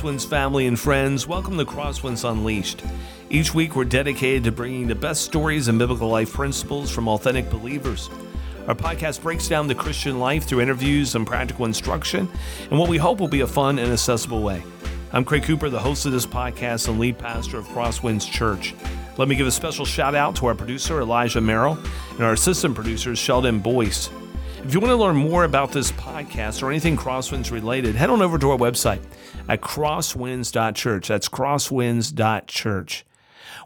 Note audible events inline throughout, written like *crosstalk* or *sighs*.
Crosswinds family and friends. Welcome to Crosswinds Unleashed. Each week, we're dedicated to bringing the best stories and biblical life principles from authentic believers. Our podcast breaks down the Christian life through interviews and practical instruction in what we hope will be a fun and accessible way. I'm Craig Cooper, the host of this podcast and lead pastor of Crosswinds Church. Let me give a special shout out to our producer, Elijah Merrill, and our assistant producers, Sheldon Boyce. If you want to learn more about this podcast or anything Crosswinds related, head on over to our website at crosswinds.church. That's crosswinds.church.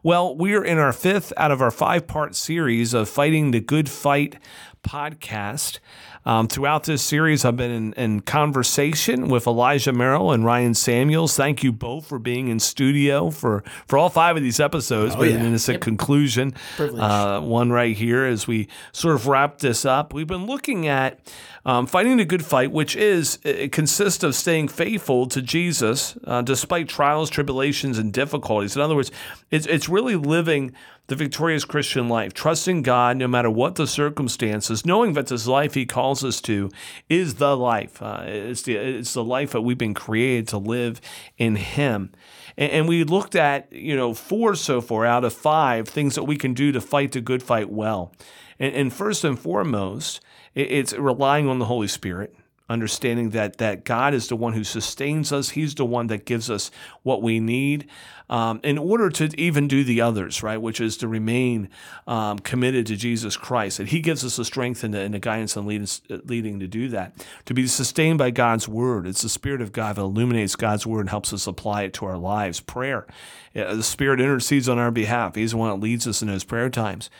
Well, we're in our fifth out of our five part series of Fighting the Good Fight podcast. Um, throughout this series, I've been in, in, conversation with Elijah Merrill and Ryan Samuels. Thank you both for being in studio for, for all five of these episodes, oh, but yeah. an innocent yep. conclusion. Uh, one right here as we sort of wrap this up. We've been looking at um, fighting the good fight, which is it consists of staying faithful to Jesus uh, despite trials, tribulations, and difficulties. In other words, it's it's really living the victorious Christian life, trusting God no matter what the circumstances, knowing that this life He calls us to is the life. Uh, it's, the, it's the life that we've been created to live in Him. And, and we looked at, you know, four so far out of five things that we can do to fight the good fight well. And, and first and foremost, it's relying on the Holy Spirit understanding that that God is the one who sustains us. He's the one that gives us what we need um, in order to even do the others, right? Which is to remain um, committed to Jesus Christ. And He gives us the strength and the, and the guidance and leading, leading to do that. To be sustained by God's word. It's the Spirit of God that illuminates God's word and helps us apply it to our lives. Prayer. The Spirit intercedes on our behalf. He's the one that leads us in those prayer times.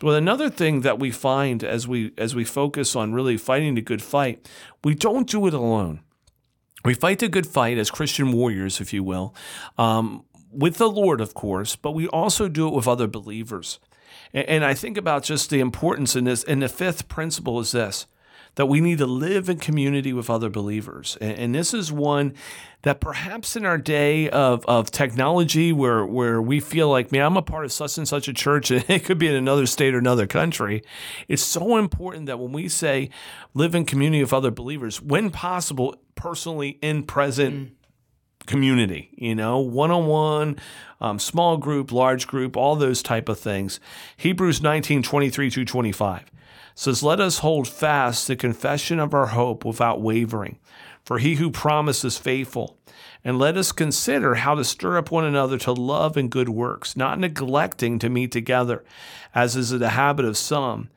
Well, another thing that we find as we as we focus on really fighting the good fight, we don't do it alone. We fight the good fight as Christian warriors, if you will, um, with the Lord, of course, but we also do it with other believers. And, and I think about just the importance in this. And the fifth principle is this that we need to live in community with other believers. And, and, this is one that perhaps in our day of, of technology where, where we feel like, man, I'm a part of such and such a church, *laughs* and it could be in another state or another country. It's so important that when we say live in community with other believers, when possible, personally in present mm. community, you know, one on one, small group, large group, all those type of things. Hebrews 19, 23 to 25 says, Let us hold fast the confession of our hope without wavering, for he who promised is faithful. And let us consider how to stir up one another to love and good works, not neglecting to meet together, as is the habit of some,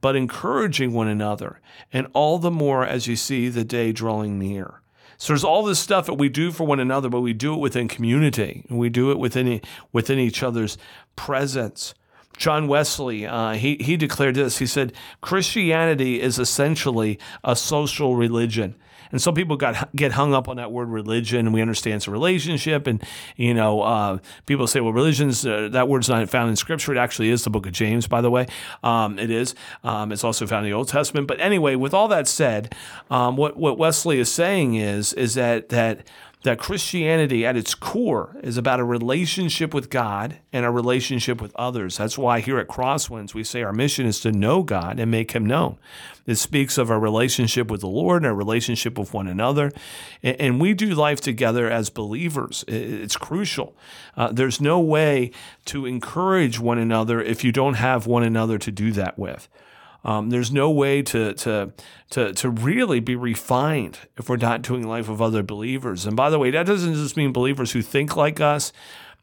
but encouraging one another, and all the more as you see the day drawing near. So there's all this stuff that we do for one another, but we do it within community, and we do it within within each other's presence. John Wesley, uh, he, he declared this. He said, Christianity is essentially a social religion. And some people got get hung up on that word religion, and we understand it's a relationship. And you know, uh, people say, "Well, religion's uh, that word's not found in Scripture." It actually is the Book of James, by the way. Um, it is. Um, it's also found in the Old Testament. But anyway, with all that said, um, what what Wesley is saying is is that that that Christianity at its core is about a relationship with God and a relationship with others. That's why here at Crosswinds we say our mission is to know God and make him known. It speaks of our relationship with the Lord and our relationship with one another. And we do life together as believers. It's crucial. Uh, there's no way to encourage one another if you don't have one another to do that with. Um, there's no way to, to, to, to really be refined if we're not doing life with other believers. And by the way, that doesn't just mean believers who think like us.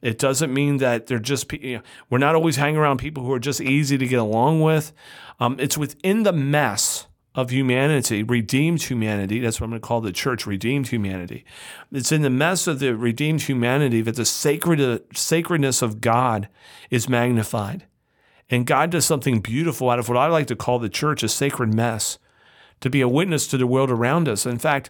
It doesn't mean that they're just, you know, we're not always hanging around people who are just easy to get along with. Um, it's within the mess of humanity, redeemed humanity. That's what I'm going to call the church, redeemed humanity. It's in the mess of the redeemed humanity that the sacred, sacredness of God is magnified. And God does something beautiful out of what I like to call the church a sacred mess to be a witness to the world around us. In fact,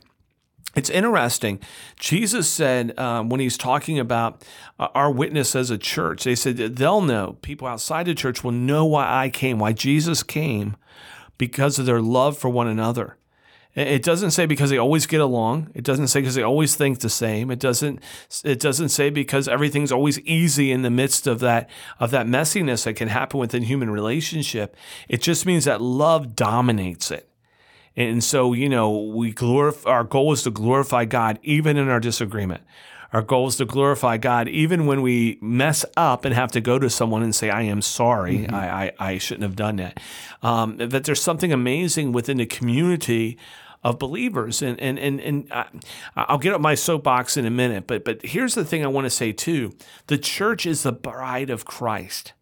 it's interesting. Jesus said um, when he's talking about uh, our witness as a church, they said they'll know, people outside the church will know why I came, why Jesus came, because of their love for one another. It doesn't say because they always get along. It doesn't say because they always think the same. It doesn't. It doesn't say because everything's always easy in the midst of that of that messiness that can happen within human relationship. It just means that love dominates it. And so, you know, we glorify, our goal is to glorify God even in our disagreement. Our goal is to glorify God even when we mess up and have to go to someone and say, I am sorry. Mm-hmm. I, I, I, shouldn't have done that. Um, that there's something amazing within the community of believers. And, and, and, and I, will get up my soapbox in a minute, but, but here's the thing I want to say too the church is the bride of Christ.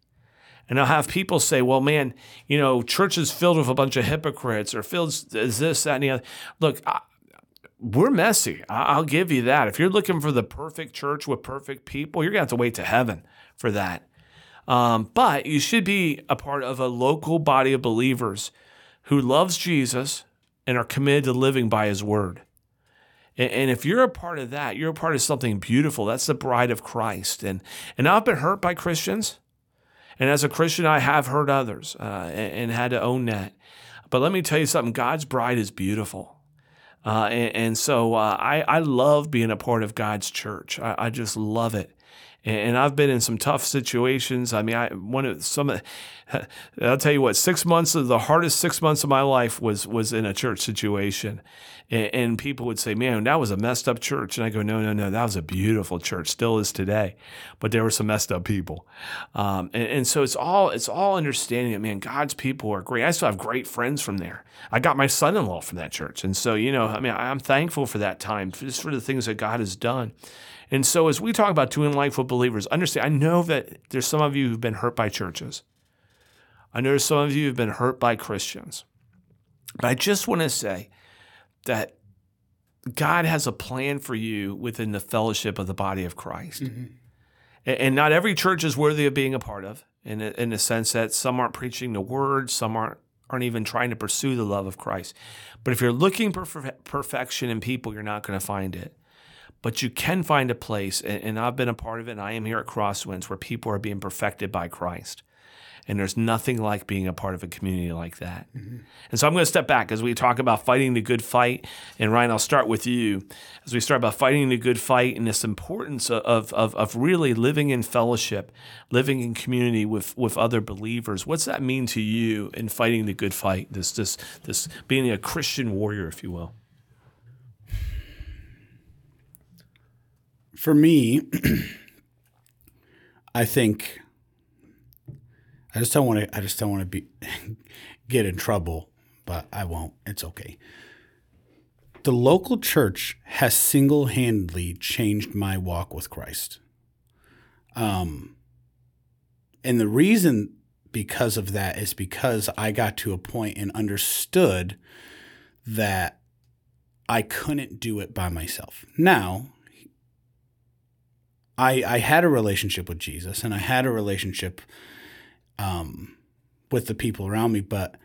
And I'll have people say, well, man, you know, church is filled with a bunch of hypocrites or filled is this, that, and the other. Look, I, we're messy. I'll give you that. If you're looking for the perfect church with perfect people, you're going to have to wait to heaven for that. Um, but you should be a part of a local body of believers who loves Jesus and are committed to living by his word. And, if you're a part of that, you're a part of something beautiful. That's the bride of Christ. And, and I've been hurt by Christians. And as a Christian, I have hurt others uh, and, and, had to own that. But let me tell you something God's bride is beautiful. Uh, and, and, so uh, I, I love being a part of God's church. I, I just love it and I've been in some tough situations. I mean, I one of some. *laughs* I'll tell you what, six months of the hardest six months of my life was was in a church situation, and, and, people would say, "Man, that was a messed up church," and I go, "No, no, no, that was a beautiful church, still is today, but there were some messed up people," um, and, and, so it's all it's all understanding that man, God's people are great. I still have great friends from there. I got my son-in-law from that church, and so you know, I mean, I'm thankful for that time, just for the things that God has done. And so, as we talk about doing life with believers, understand, I know that there's some of you who've been hurt by churches. I know there's some of you have been hurt by Christians. But I just want to say that God has a plan for you within the fellowship of the body of Christ. Mm-hmm. And not every church is worthy of being a part of, in a, in the sense that some aren't preaching the word, some aren't aren't even trying to pursue the love of Christ. But if you're looking for perfection in people, you're not going to find it. But you can find a place, and I've been a part of it, and I am here at Crosswinds, where people are being perfected by Christ. And there's nothing like being a part of a community like that. Mm-hmm. And so I'm going to step back as we talk about fighting the good fight. And Ryan, I'll start with you as we start about fighting the good fight and this importance of, of, of really living in fellowship, living in community with, with other believers. What's that mean to you in fighting the good fight? This, this, this being a Christian warrior, if you will. For me, *clears throat* I think I just don't want to. I just don't want to be *laughs* get in trouble, but I won't. It's okay. The local church has single handedly changed my walk with Christ. Um, and the reason because of that is because I got to a point and understood that I couldn't do it by myself. Now, I I had a relationship with Jesus and I had a relationship um, with the people around me, but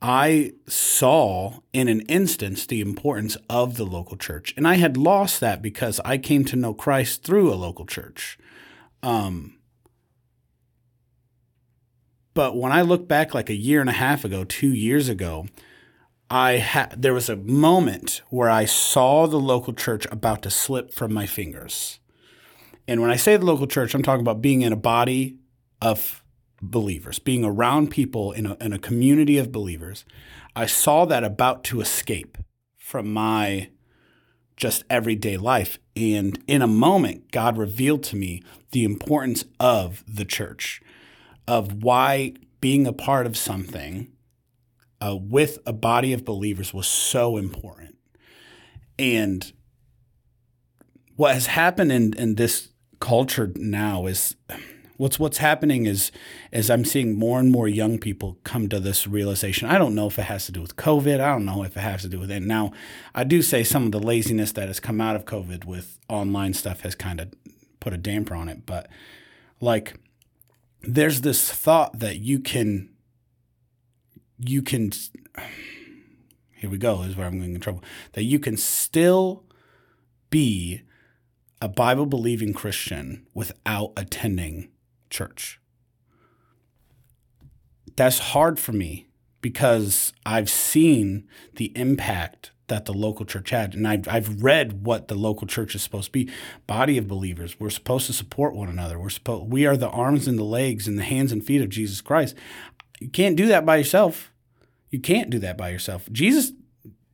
I saw in an instance the importance of the local church, and I had lost that because I came to know Christ through a local church. Um, but when I look back, like a year and a half ago, two years ago, I had there was a moment where I saw the local church about to slip from my fingers. And when I say the local church, I'm talking about being in a body of believers, being around people in a, in a community of believers. I saw that about to escape from my just everyday life. And in a moment, God revealed to me the importance of the church, of why being a part of something uh, with a body of believers was so important. And what has happened in, in this culture now is what's what's happening is is I'm seeing more and more young people come to this realization. I don't know if it has to do with COVID. I don't know if it has to do with it. Now, I do say some of the laziness that has come out of COVID with online stuff has kind of put a damper on it, but like there's this thought that you can you can *sighs* here we go is where I'm getting in trouble that you can still be a Bible believing Christian without attending church. That's hard for me because I've seen the impact that the local church had. And I've, I've read what the local church is supposed to be. Body of believers. We're supposed to support one another. We're supposed we are the arms and the legs and the hands and feet of Jesus Christ. You can't do that by yourself. You can't do that by yourself. Jesus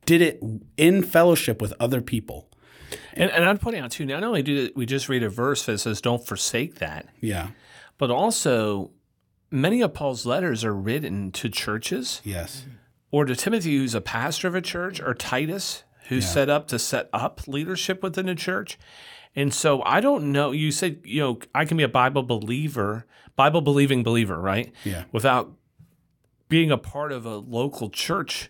did it in fellowship with other people. And, and I'm pointing out too. Not only do we just read a verse that says, "Don't forsake that," Yeah. but also many of Paul's letters are written to churches Yes. or to Timothy, who's a pastor of a church, or Titus, who's set up to set up leadership within a church. And so I don't know. You said, you know, I can be a Bible believer, Bible believing believer, right? Yeah. Without being a part of a local church.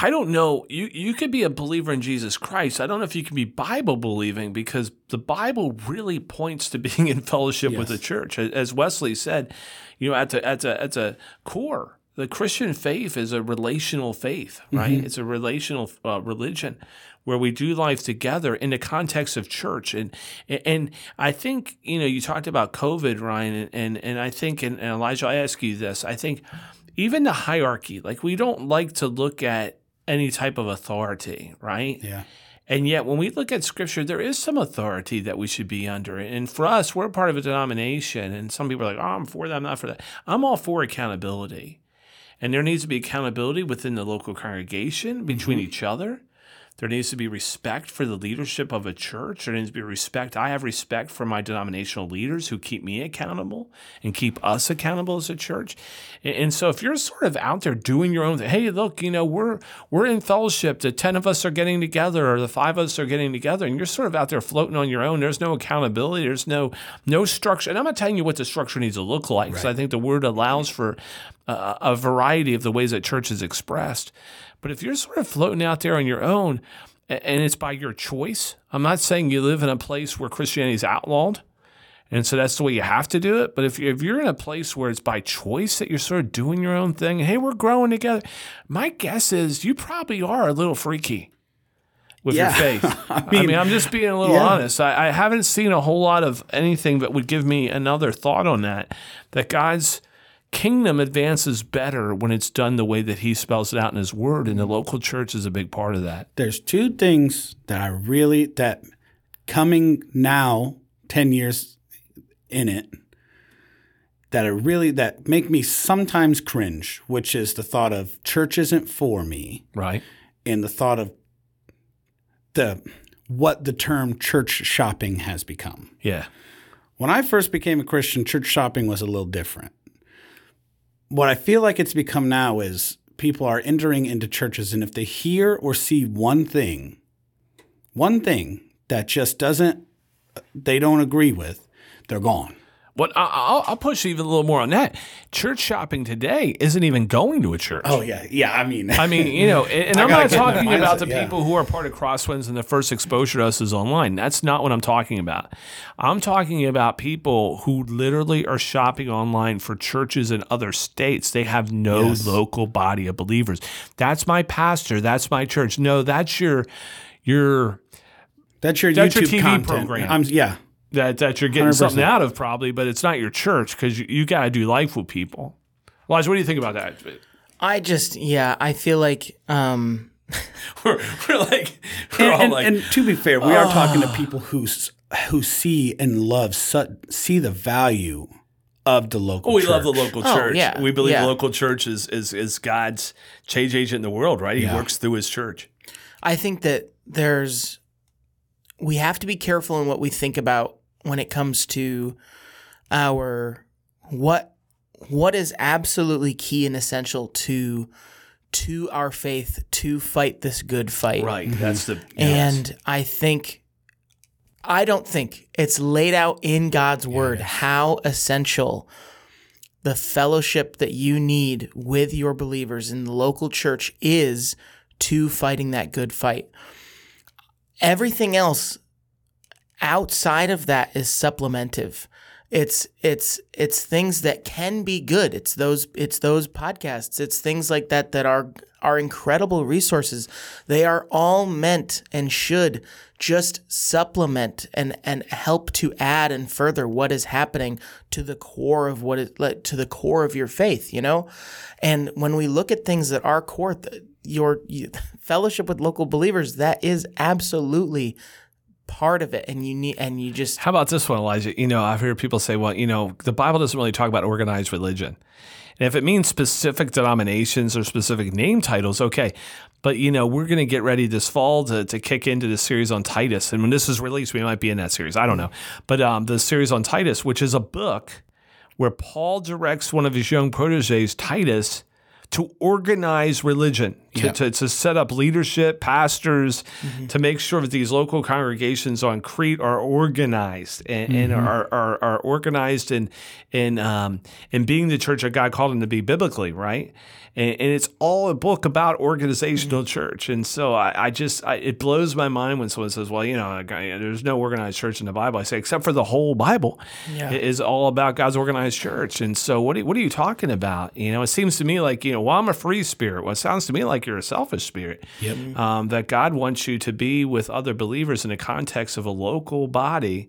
I don't know. You you could be a believer in Jesus Christ. I don't know if you can be Bible believing because the Bible really points to *laughs* being in fellowship with the church. As Wesley said, you know, at the at a at a core, the Christian faith is a relational faith, right? It's a relational uh, religion where we do life together in the context of church. And and I think you know you talked about COVID, Ryan, and and, and I think and, and Elijah, I ask you this. I think even the hierarchy, like we don't like to look at any type of authority, right? Yeah. And yet, when we look at scripture, there is some authority that we should be under. And for us, we're part of a denomination. And some people are like, oh, I'm for that, I'm not for that. I'm all for accountability. And there needs to be accountability within the local congregation, between mm-hmm. each other. There needs to be respect for the leadership of a church. There needs to be respect. I have respect for my denominational leaders who keep me accountable and keep us accountable as a church. And, so if you're sort of out there doing your own thing, hey, look, you know, we're we're in fellowship. The ten of us are getting together, or the five of us are getting together, and you're sort of out there floating on your own. There's no accountability. There's no no structure. And I'm not telling you what the structure needs to look like. because I think the word allows for uh, a variety of the ways that church is expressed. But if you're sort of floating out there on your own and it's by your choice, I'm not saying you live in a place where Christianity is outlawed. And so that's the way you have to do it. But if you're, if you're in a place where it's by choice that you're sort of doing your own thing, hey, we're growing together, my guess is you probably are a little freaky with Yeah. your faith. *laughs* I, mean, I'm just being a little yeah. honest. I, I haven't seen a whole lot of anything that would give me another thought on that. That God's kingdom advances better when it's done the way that He spells it out in His Word, and the mm-hmm. local church is a big part of that. There's two things that I really that coming now, ten years in it, that are really that make me sometimes cringe, which is the thought of church isn't for me, Right? and the thought of the what the term church shopping has become. Yeah. When I first became a Christian, church shopping was a little different. What I feel like it's become now is people are entering into churches, and if they hear or see one thing, one thing that just doesn't, they don't agree with, they're gone. What I- I'll, I'll push even a little more on that. Church shopping today isn't even going to a church. Oh yeah, yeah. I mean, I mean, you know, *laughs* and, and I'm not talking about mindset, the yeah. people who are part of Crosswinds and the first exposure to us is online. That's not what I'm talking about. I'm talking about people who literally are shopping online for churches in other states. They have no Yes. local body of believers. That's my pastor. That's my church. No, that's your your that's your That's your YouTube TV content. program. I'm, yeah, that that you're getting 100%. something out of probably, but it's not your church because you, you got to do life with people. Elijah, what do you think about that? I just, yeah, I feel like, um, *laughs* We're, we're like, we're and, all and, like, and to be fair, we are talking to people who who see and love su- see the value of the local. Oh, we love the church. local Oh, church. yeah, we believe yeah. the local church is, is is God's change agent in the world, right? He Yeah. works through his church. I think that there's, we have to be careful in what we think about when it comes to our, what, what is absolutely key and essential to, to our faith to fight this good fight. Right. Mm-hmm. That's the And I think, I don't think it's laid out in God's word how essential the fellowship that you need with your believers in the local church is to fighting that good fight. Everything else outside of that is supplementive. It's it's it's things that can be good. It's those it's those podcasts. It's things like that that are are incredible resources. They are all meant and should just supplement and and help to add and further what is happening to the core of what like, to the core of your faith, you know? And when we look at things that are core your you, *laughs* fellowship with local believers that is absolutely part of it, and you need and you just How about this one, Elijah? You know, I've heard people say, well, you know, the Bible doesn't really talk about organized religion. And if it means specific denominations or specific name titles, okay. But, you know, we're going to get ready this fall to, to kick into the series on Titus. And when this is released, we might be in that series. I don't know. But um, the series on Titus, which is a book where Paul directs one of his young proteges, Titus, to organize religion, to, Yeah. to, to set up leadership, pastors, to make sure that these local congregations on Crete are organized and, and are, are, are organized in in um, in being the church that God called them to be biblically, right? And, and it's all a book about organizational church. And so I, I just I, it blows my mind when someone says, "Well, you know, there's no organized church in the Bible." I say, except for the whole Bible Yeah. it is all about God's organized church. And so, what are, what are you talking about? You know, it seems to me like you know, well, I'm a free spirit. Well, it sounds to me like you're a selfish spirit. Yep. Um, that God wants you to be with other believers in the context of a local body.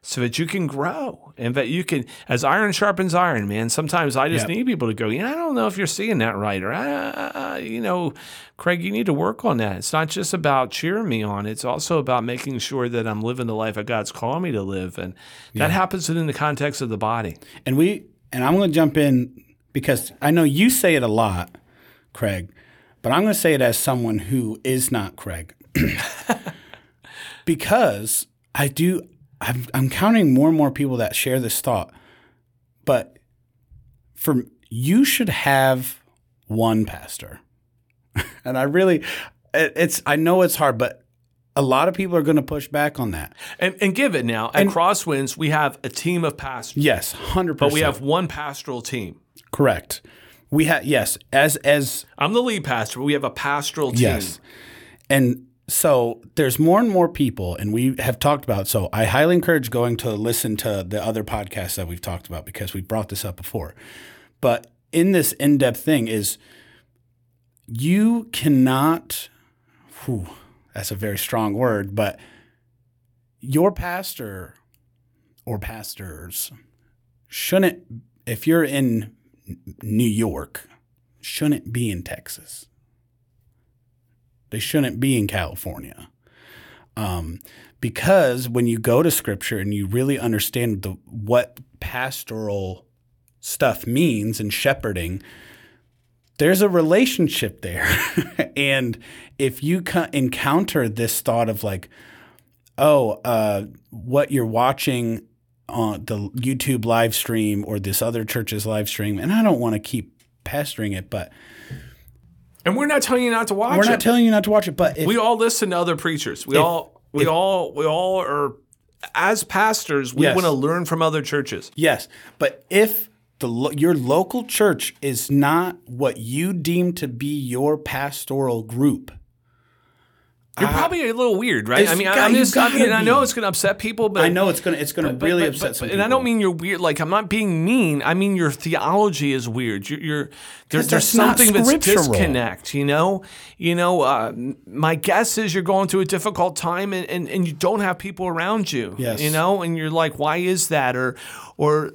So that you can grow and that you can, as iron sharpens iron, man. Sometimes I just Yep. need people to go, yeah, I don't know if you're seeing that right. Or, ah, ah, ah, ah you know, Craig, you need to work on that. It's not just about cheering me on, it's also about making sure that I'm living the life that God's calling me to live. And that happens within the context of the body. And we and I'm going to jump in because I know you say it a lot, Craig, but I'm going to say it as someone who is not Craig. *clears throat* because I do I'm, I'm counting more and more people that share this thought. But for you should have one pastor. *laughs* and I really it, it's I know it's hard, but a lot of people are going to push back on that. And, and give it now. At Crosswinds, we have a team of pastors, Yes, 100%. but we have one pastoral team. correct. We have yes, as as I'm the lead pastor, but we have a pastoral team. Yes. And so there's more and more people, and we have talked about. So I highly encourage going to listen to the other podcasts that we've talked about because we've brought this up before. But in this in depth thing, is you cannot, whew, that's a very strong word, but your pastor or pastors shouldn't, if you're in New York, shouldn't be in Texas. They shouldn't be in California. Um, because when you go to scripture and you really understand the, what pastoral stuff means and shepherding, there's a relationship there. *laughs* and if you co- encounter this thought of like, oh, uh, what you're watching on the YouTube live stream or this other church's live stream, and I don't want to keep pestering it, but And we're not telling you not to watch we're it. not telling you not to watch it. But if, we all listen to other preachers. We all we all we all are as pastors, we Yes. want to learn from other churches. Yes, but if the lo- your local church is not what you deem to be your pastoral group, You're probably a little weird, right? I mean, I- I'm just, I, mean, I know it's going to upset people, but I know it's gonna it's gonna really but- upset but- some and people. I don't mean you're weird. Like I'm not being mean. I mean your theology is weird. You're, you're there's, there's something that's disconnect. You know, you know. Uh, my guess is you're going through a difficult time, and, and, and you don't have people around you. Yes. You know, and you're like, why is that? Or or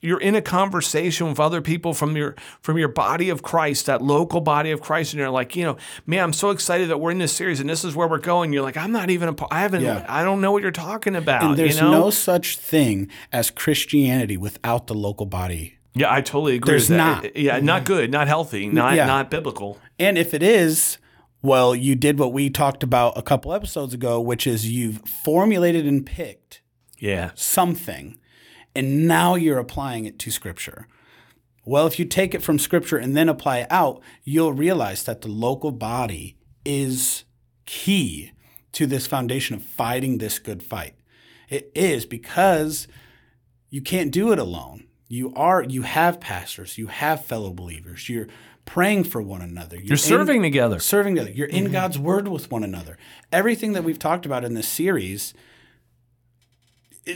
you're in a conversation with other people from your from your body of Christ, that local body of Christ, and you're like, you know, man, I'm so excited that we're in this series and this is where we're going. You're like, I'm not even a, I haven't, Yeah. I don't know what you're talking about. And there's you know? no such thing as Christianity without the local body. Yeah, I totally agree. There's not. Mm-hmm. Yeah, not good, not healthy, not Yeah. not biblical. And if it is, well, you did what we talked about a couple episodes ago, which is you've formulated and picked Yeah, something, and now you're applying it to Scripture. Well, if you take it from Scripture and then apply it out, you'll realize that the local body is key to this foundation of fighting this good fight. It is because you can't do it alone. You are you have pastors, you have fellow believers. You're praying for one another. You're, you're serving in, together. serving together. You're in mm-hmm. God's word with one another. Everything that we've talked about in this series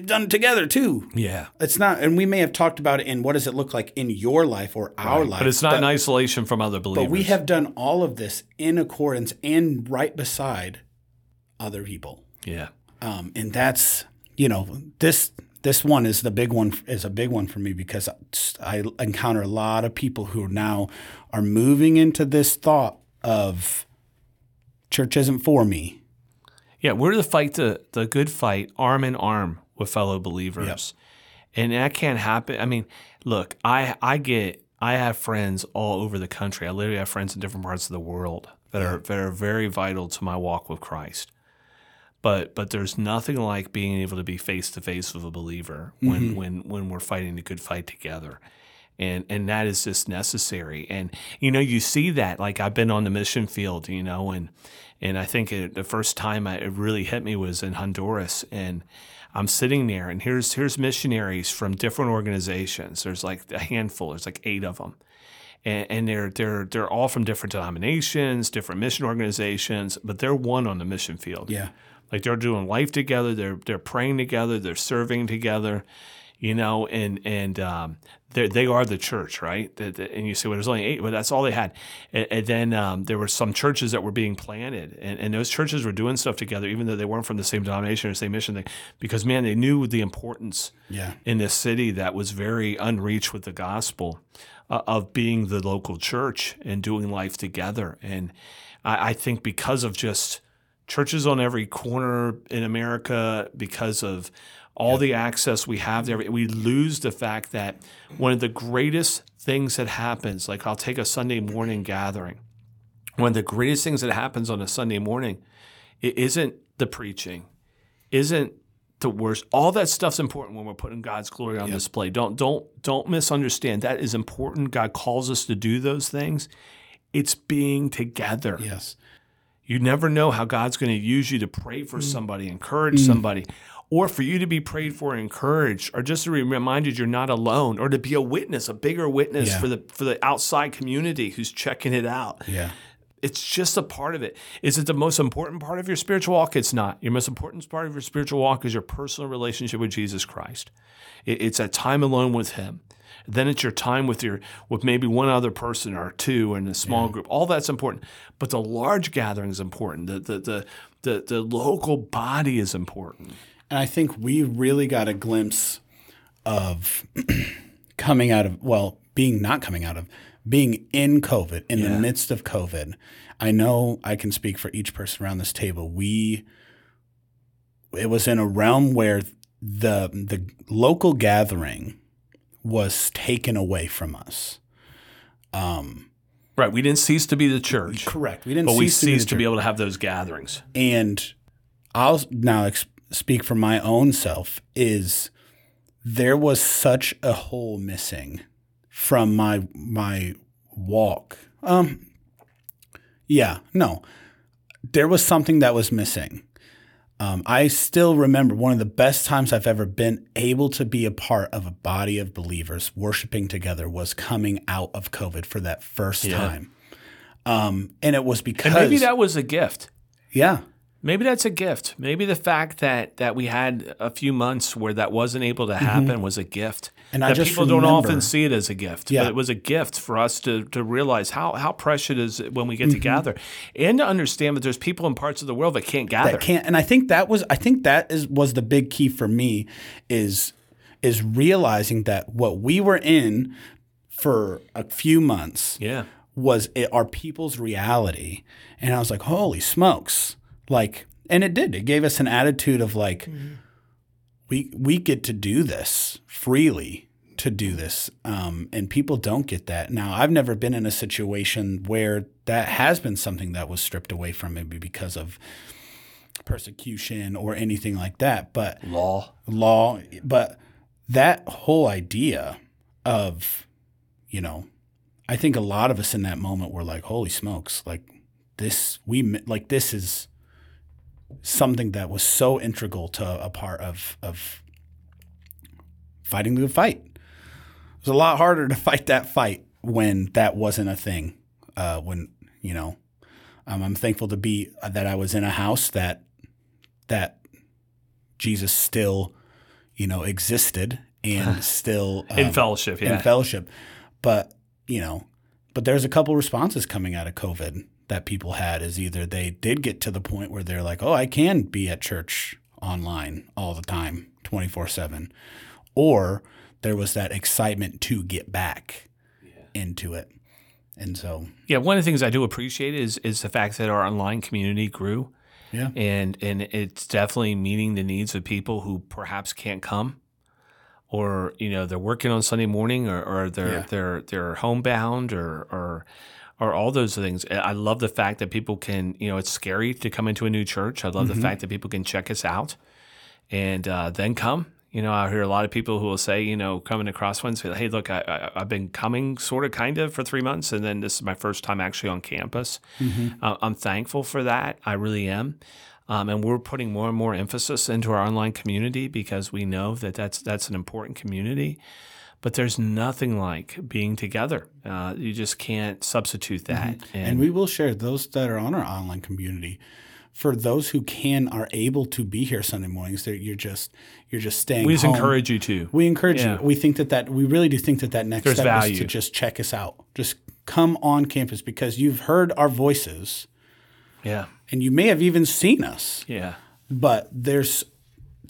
done together too. Yeah, It's not, and we may have talked about it in what does it look like in your life or our life. but it's not in isolation from other believers. But we have done all of this in accordance and right beside other people, yeah, um, and that's you know this this one is the big one is a big one for me because I encounter a lot of people who now are moving into this thought of church isn't for me. Yeah, we're to fight the, the good fight arm in arm with fellow believers. And that can't happen. I mean, look, I I get I have friends all over the country. I literally have friends in different parts of the world that are that are very vital to my walk with Christ. But but there's nothing like being able to be face to face with a believer when mm-hmm. when when we're fighting the good fight together. And and that is just necessary. And you know, you see that like I've been on the mission field, you know, and and I think it, the first time I, it really hit me was in Honduras and I'm sitting there and here's here's missionaries from different organizations. There's like a handful, there's like 8 of them and, and they're they're they're all from different denominations, different mission organizations, but they're one on the mission field. Yeah. Like they're doing life together, they're they're praying together, they're serving together, you know, and and um, they they are the church, right? The- the- And you say, well, there's only eight, but that's all they had. And, and then um, there were some churches that were being planted, and, and those churches were doing stuff together, even though they weren't from the same denomination or same mission thing, because man, they knew the importance Yeah. in this city that was very unreached with the gospel uh, of being the local church and doing life together. And I, I think because of just churches on every corner in America, because of all the access we have there, we lose the fact that one of the greatest things that happens, like I'll take a Sunday morning gathering, one of the greatest things that happens on a Sunday morning, it isn't the preaching, isn't the worst. All that stuff's important when we're putting God's glory on display. Don't don't don't misunderstand. That is important. God calls us to do those things. It's being together. Yes. You never know how God's going to use you to pray Mm. for somebody, encourage somebody, or for you to be prayed for and encouraged, or just to be reminded you're not alone, or to be a witness, a bigger witness Yeah. for the for the outside community who's checking it out. Yeah. It's just a part of it. Is it the most important part of your spiritual walk? It's not. Your most important part of your spiritual walk is your personal relationship with Jesus Christ. It- It's a time alone with Him. Then it's your time with your with maybe one other person or two in a small group. All that's important, but the large gathering is important. The the the the, the local body is important. And I think we really got a glimpse of *clears throat* coming out of, well, being not coming out of, being in COVID, in the midst of COVID. I know I can speak for each person around this table. We, it was in a realm where the the local gathering was taken away from us. Um, Right. We didn't cease to be the church, correct. We didn't but we cease to be ceased to be able to have those gatherings. and I'll now ex- speak for my own self is there was such a hole missing from my my walk. Um yeah, no. There was something that was missing. Um, I still remember one of the best times I've ever been able to be a part of a body of believers worshiping together was coming out of COVID for that first Yeah. time. Um, and it was because And maybe that was a gift. yeah, Maybe that's a gift. Maybe the fact that that we had a few months where that wasn't able to happen was a gift. Mm-hmm. And I that people don't often see it as a gift, Yeah. but it was a gift for us to to realize how how precious it is when we get Mm-hmm. to gather, and to understand that there's people in parts of the world that can't gather. that can't and i think that was i think that is was the big key for me is is realizing that what we were in for a few months yeah, was it, our people's reality and i was like holy smokes like and it did. It gave us an attitude of like we we get to do this freely to do this um, and people don't get that. Now i've never been in a situation where that has been something that was stripped away from me because of persecution or anything like that but law. law but that whole idea of you know i think a lot of us in that moment were like holy smokes like this we like this is something that was so integral to a part of of fighting the fight it was a lot harder to *laughs* fight that fight when that wasn't a thing uh, when you know um, i'm thankful to be uh, that i was in a house that that jesus still you know existed and *laughs* still In um, fellowship, yeah. in fellowship. But you know, but there's a couple responses coming out of COVID that people had is either they did get to the point where they're like, oh, I can be at church online all the time, twenty four seven, or there was that excitement to get back into it, and so Yeah, one of the things I do appreciate is is the fact that our online community grew. Yeah. and and it's definitely meeting the needs of people who perhaps can't come, or you know they're working on Sunday morning, or, or they're Yeah. they're they're homebound, or or or all those things. I love the fact that people can you know it's scary to come into a new church. I love Mm-hmm. the fact that people can check us out, and uh, then come. You know, I hear a lot of people who will say, you know, coming to Crosswinds, say, hey, look, I, I, I've been coming sort of kind of for three months, and then this is my first time actually on campus. Uh, I'm thankful for that. I really am. Um, and we're putting more and more emphasis into our online community because we know that that's, that's an important community. But there's nothing like being together. Uh, you just can't substitute that. And we will share those that are on our online community. For those who can are able to be here Sunday mornings, you're just you're just staying. we just home. encourage you to. We encourage Yeah. you. We think that that we really do think that that next There's step is to just check us out. Just come on campus because you've heard our voices Yeah. and you may have even seen us. Yeah. But there's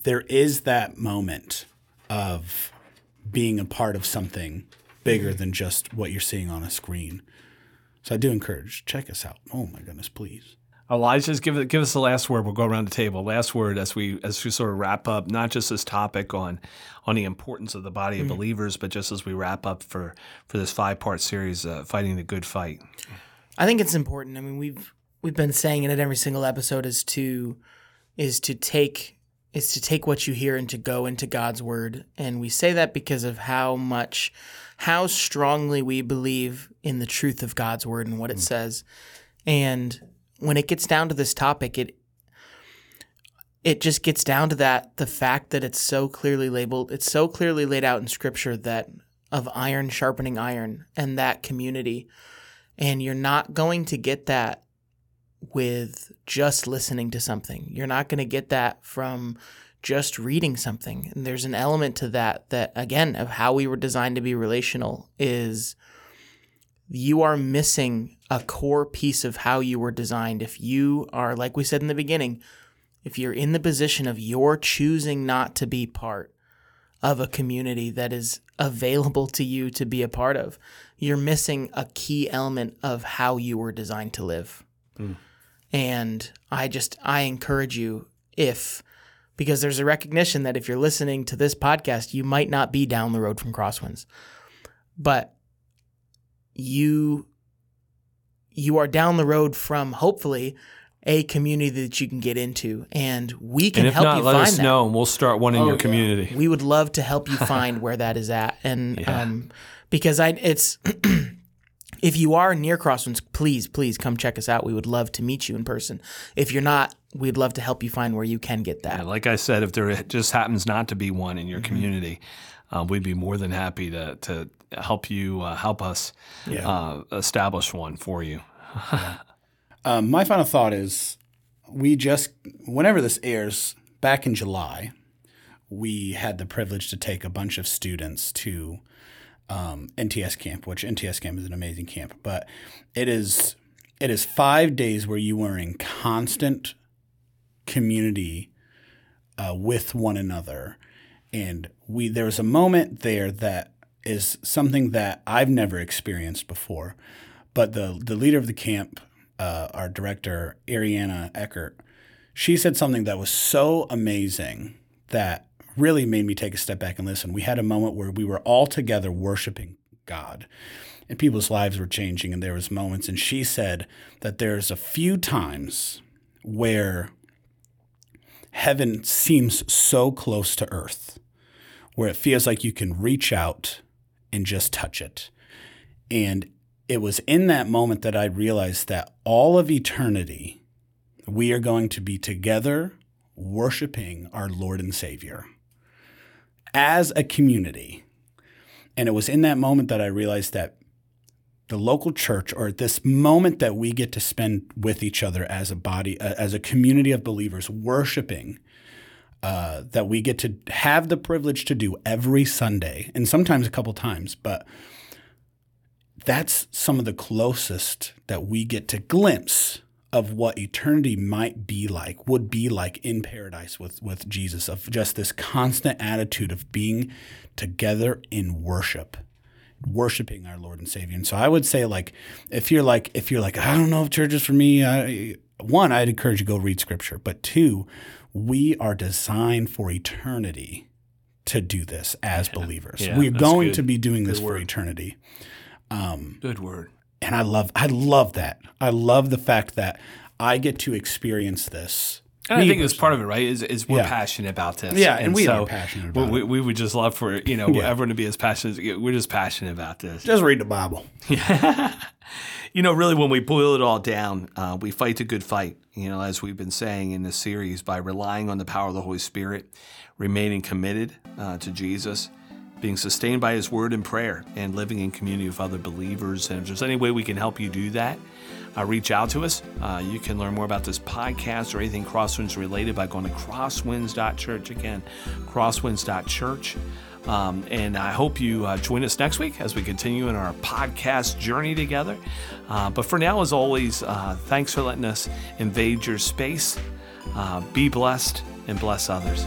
there is that moment of being a part of something bigger than just what you're seeing on a screen. So I do encourage check us out. Oh my goodness, please. Elijah, give it, give us the last word. We'll go around the table. Last word as we as we sort of wrap up, not just this topic on on the importance of the body of believers, but just as we wrap up for for this five part series, uh, fighting the good fight. I think it's important. I mean, we've we've been saying it at every single episode is to is to take is to take what you hear and to go into God's word. And we say that because of how much how strongly we believe in the truth of God's word and what it mm. says. And when it gets down to this topic, it it just gets down to that the fact that it's so clearly labeled, it's so clearly laid out in scripture that of iron sharpening iron and that community. And you're not going to get that with just listening to something. You're not going to get that from just reading something. And there's an element to that that again of how we were designed to be relational is you are missing a core piece of how you were designed if you are like we said in the beginning if you're in the position of you're choosing not to be part of a community that is available to you to be a part of you're missing a key element of how you were designed to live hmm. And i just i encourage you if because there's a recognition that if you're listening to this podcast you might not be down the road from crosswinds but you you are down the road from hopefully a community that you can get into and we can And if help not, you let find us that. know, and we'll start one in Oh, your yeah. community. We would love to help you *laughs* find where that is at, and Yeah. um, because I, it's *clears throat* if you are near Crosswinds, please, please come check us out. We would love to meet you in person. If you're not, we'd love to help you find where you can get that. Yeah, like I said, if there just happens not to be one in your community, uh, we'd be more than happy to to help you uh, help us uh, establish one for you. *laughs* Um, my final thought is we just, whenever this airs, back in July, we had the privilege to take a bunch of students to um, NTS camp, which NTS camp is an amazing camp, but it is it is five days where you are in constant community uh, with one another, and we there was a moment there that is something that I've never experienced before, but the the leader of the camp, uh, our director Ariana Eckert, she said something that was so amazing that really made me take a step back and listen. We had a moment where we were all together worshiping God and people's lives were changing and there was moments and she said that there's a few times where heaven seems so close to earth where it feels like you can reach out and just touch it. And it was in that moment that I realized that all of eternity we are going to be together worshiping our Lord and Savior as a community. And it was in that moment that I realized that the local church, or this moment that we get to spend with each other as a body, uh, as a community of believers, worshiping, uh, that we get to have the privilege to do every Sunday, and sometimes a couple times, but that's some of the closest that we get to glimpse of what eternity might be like, would be like in paradise with, with Jesus, of just this constant attitude of being together in worship, worshiping our Lord and Savior. And so I would say, like, if you're like, if you're like, I don't know if church is for me, I, one, I'd encourage you to go read scripture, but two, we are designed for eternity to do this as believers. Yeah, We're going good. to be doing this Good for word. eternity. Um, good word. And I love I love that. I love the fact that I get to experience this. And I think it's part of it, right? Is, is we're Yeah. passionate about this. Yeah, and we so are passionate we- about we, we would just love for you know *laughs* everyone to be as passionate. We're just passionate about this. Just read the Bible. *laughs* You know, really, when we boil it all down, uh, we fight the good fight. You know, as we've been saying in this series, by relying on the power of the Holy Spirit, remaining committed uh, to Jesus, being sustained by His Word and prayer, and living in community with other believers. And if there's any way we can help you do that, uh, reach out to us. Uh, you can learn more about this podcast or anything Crosswinds related by going to crosswinds.church. Again, crosswinds.church. Um, and I hope you uh, join us next week as we continue in our podcast journey together. Uh, but for now, as always, uh, thanks for letting us invade your space. Uh, be blessed and bless others.